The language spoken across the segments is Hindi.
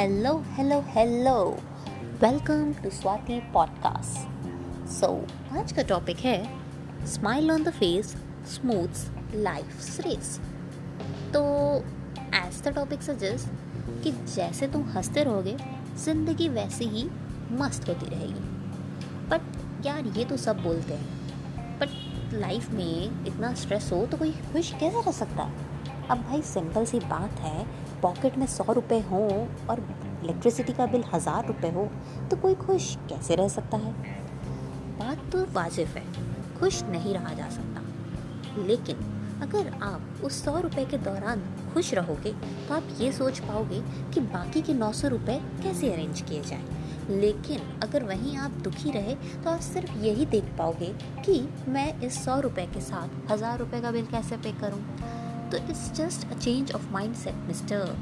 Hello, hello, hello. Welcome to Swati podcast so आज का टॉपिक है smile on the face smooths life race तो एज द टॉपिक सजेस्ट कि जैसे तुम हँसते रहोगे ज़िंदगी वैसे ही मस्त होती रहेगी. बट यार ये तो सब बोलते हैं. बट लाइफ में इतना स्ट्रेस हो तो कोई खुश कैसे रह सकता है? अब भाई सिंपल सी बात है, पॉकेट में सौ रुपये हों और इलेक्ट्रिसिटी का बिल हज़ार रुपये हो तो कोई खुश कैसे रह सकता है? बात तो वाजिब है, खुश नहीं रहा जा सकता। लेकिन अगर आप उस सौ रुपये के दौरान खुश रहोगे तो आप ये सोच पाओगे कि बाकी के नौ सौ रुपये कैसे अरेंज किए जाएँ। लेकिन अगर वहीं आप दुखी रहे तो आप सिर्फ़ यही देख पाओगे कि मैं इस सौ रुपये के साथ हज़ार रुपये का बिल कैसे पे करूँ। तो it's just a change of mind set mister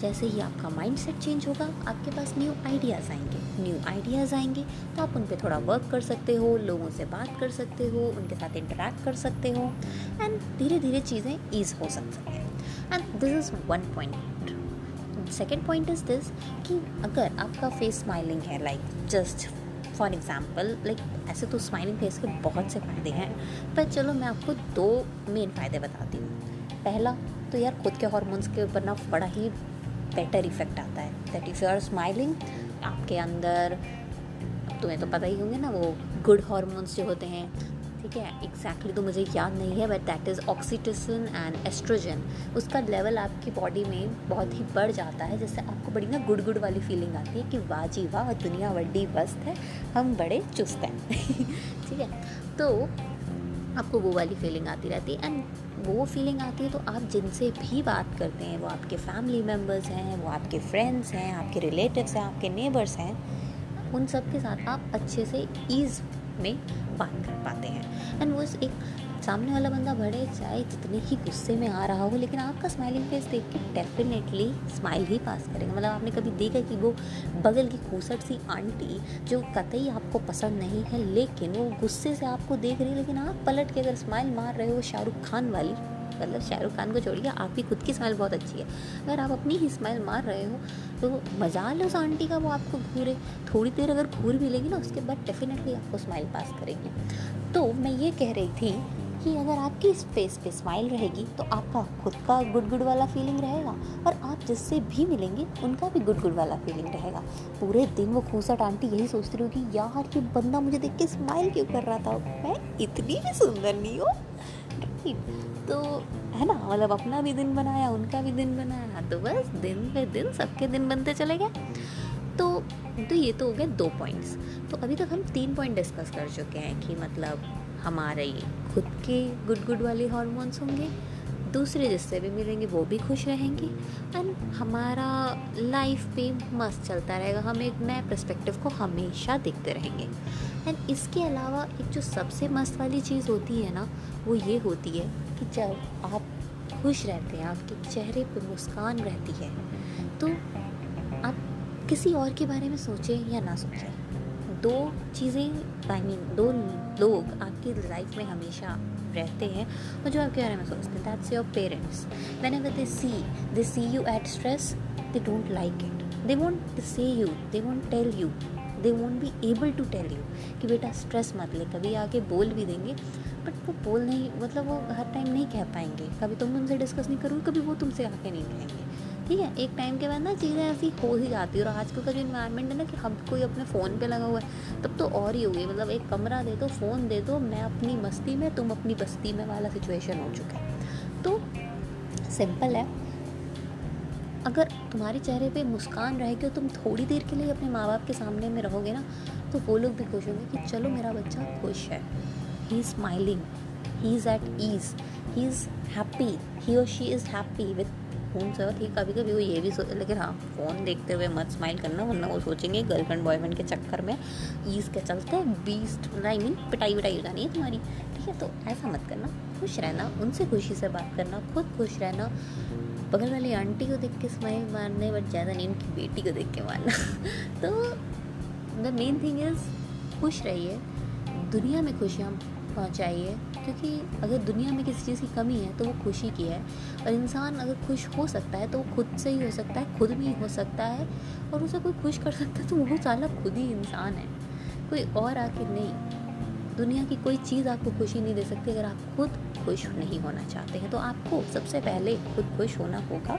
जैसे ही आपका माइंड सेट चेंज होगा, आपके पास न्यू आइडियाज़ आएँगे। न्यू आइडियाज़ आएँगे तो आप उन पर थोड़ा वर्क कर सकते हो, लोगों से बात कर सकते हो, उनके साथ इंटरेक्ट कर सकते हो एंड धीरे धीरे चीज़ें ईज हो सकती हैं। And this is one point second point is this कि अगर आपका फेस स्माइलिंग है like just for example like ऐसे तो स्माइलिंग फेस के बहुत से फ़ायदे हैं, पर चलो मैं आपको दो मेन फ़ायदे बताती हूँ। पहला तो यार खुद के हॉर्मोन्स के ऊपर ना बड़ा ही बेटर इफ़ेक्ट आता है। That if you are smiling आपके अंदर, तुम्हें तो पता ही होंगे ना वो गुड हॉर्मोन्स जो होते हैं। ठीक है? एग्जैक्टली exactly तो मुझे याद नहीं है but that is oxytocin and estrogen उसका लेवल आपकी बॉडी में बहुत ही बढ़ जाता है, जिससे आपको बड़ी ना गुड गुड वाली फीलिंग आती है कि वाह जी वाह, दुनिया बड़ी बस्त है, हम बड़े चुस्त हैं। ठीक है? तो आपको वो वाली फीलिंग आती रहती है। एंड वो फीलिंग आती है तो आप जिनसे भी बात करते हैं, वो आपके फैमिली मेंबर्स हैं, वो आपके फ्रेंड्स हैं, आपके रिलेटिव्स हैं, आपके नेबर्स हैं, उन सब के साथ आप अच्छे से ईज़ में बात कर पाते हैं। एंड वो एक सामने वाला बंदा बड़े चाहे जितने ही गुस्से में आ रहा हो, लेकिन आपका स्माइलिंग फेस देख के डेफिनेटली स्माइल ही पास करेगा। मतलब आपने कभी देखा कि वो बगल की खूसट सी आंटी, जो कतई आपको पसंद नहीं है, लेकिन वो गुस्से से आपको देख रही है, लेकिन आप पलट के अगर स्माइल मार रहे हो शाहरुख खान वाली मतलब शाहरुख खान को छोड़िए आपकी खुद की स्माइल बहुत अच्छी है। अगर आप अपनी ही स्माइल मार रहे हो तो मज़ा लो उस आंटी का, वो आपको घूरे, थोड़ी देर अगर घूर भी लेगी ना, उसके बाद डेफिनेटली आपको स्माइल पास करेंगे। तो मैं ये कह रही थी कि अगर आपकी इस फेस पे स्माइल रहेगी तो आपका खुद का गुड गुड वाला फीलिंग रहेगा और आप जिससे भी मिलेंगे, उनका भी गुड गुड वाला फीलिंग रहेगा। पूरे दिन वो खूसट आंटी यही सोचती रहेगी यार, ये बंदा मुझे देख के स्माइल क्यों कर रहा था? मैं इतनी भी सुंदर नहीं हूँ। तो है ना मतलब अपना भी दिन बनाया, उनका भी दिन बनाया तो बस दिन पे दिन सबके दिन बनते चले गए। तो तो ये तो हो गए दो पॉइंट्स तो अभी तक हम तीन पॉइंट डिस्कस कर चुके हैं कि मतलब हमारे खुद के गुड गुड वाले हॉर्मोन्स होंगे। दूसरे जिससे भी मिलेंगे, वो भी खुश रहेंगे। एंड हमारा लाइफ पे मस्त चलता रहेगा। हम एक नए पर्सपेक्टिव को हमेशा देखते रहेंगे। एंड इसके अलावा एक जो सबसे मस्त वाली चीज़ होती है ना, वो ये होती है कि जब आप खुश रहते हैं, आपके चेहरे पे मुस्कान रहती है तो आप किसी और के बारे में सोचें या ना सोचें। दो चीज़ें आई मीन दो लोग आपकी लाइफ में हमेशा रहते हैं और जो आपके बारे में सोचते हैं that's your parents whenever they see they see you at stress they don't like it they won't say you they won't tell you they won't be able to tell you कि बेटा स्ट्रेस मत ले, कभी आके बोल भी देंगे बट वो बोल नहीं मतलब वो हर टाइम नहीं कह पाएँगे। कभी तुम उनसे डिस्कस नहीं करोगे, कभी वो तुमसे आके नहीं कहेंगे। ठीक है, एक टाइम के बाद ना चीज़ें ऐसी हो ही जाती है। और आजकल का जो इन्वायरमेंट है ना कि हम कोई अपने फ़ोन पे लगा हुआ है, तब तो और ही हो गई। मतलब एक कमरा दे दो फ़ोन दे दो, मैं अपनी मस्ती में, तुम अपनी बस्ती में वाला सिचुएशन हो चुका है। तो सिंपल है। अगर तुम्हारे चेहरे पे मुस्कान रहेगी और तुम थोड़ी देर के लिए अपने माँ बाप के सामने में रहोगे ना तो वो लोग भी खुश होंगे कि चलो मेरा बच्चा खुश है। He is smiling he is at ease he is happy he और she is happy with phone से ठीक कभी कभी वो ये भी सोच लेकिन हाँ फ़ोन देखते हुए मत स्माइल करना, वरना वो सोचेंगे गर्लफ्रेंड बॉयफ्रेंड के चक्कर में ईज के चलते बीस्ट आई मीन पिटाई विटाई हो जानी है तुम्हारी। ठीक है तो ऐसा मत करना, खुश रहना, उनसे खुशी से बात करना, खुद खुश रहना, बगल वाली आंटी को देख के स्माइल मारने बट ज़्यादा नहीं, उनकी बेटी को देख के मारना। तो द मेन थिंग इज़ खुश रहिए, दुनिया में खुशियाँ पहुंचाइए क्योंकि अगर दुनिया में किसी चीज़ की कमी है तो वो खुशी की है। और इंसान अगर खुश हो सकता है तो वो खुद से ही हो सकता है, खुद भी हो सकता है, और उसे कोई खुश कर सकता है तो वो साला खुद ही इंसान है। कोई और आके नहीं। दुनिया की कोई चीज़ आपको खुशी नहीं दे सकती, अगर आप खुद खुश नहीं होना चाहते हैं तो आपको सबसे पहले खुद खुश होना होगा।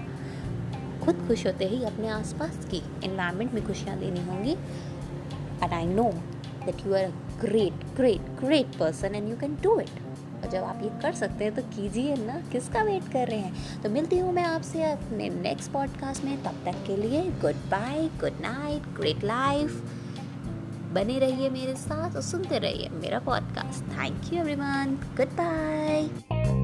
खुद खुश होते ही अपने आसपास की इन्वायरमेंट में खुशियाँ देनी होंगी। And I know that you are great great great person and you can do it और जब आप ये कर सकते हैं तो कीजिए ना, किसका वेट कर रहे हैं? तो मिलती हूँ मैं आपसे अपने नेक्स्ट पॉडकास्ट में। तब तक के लिए good bye good night great life बने रहिए मेरे साथ और सुनते रहिए मेरा podcast thank you everyone good bye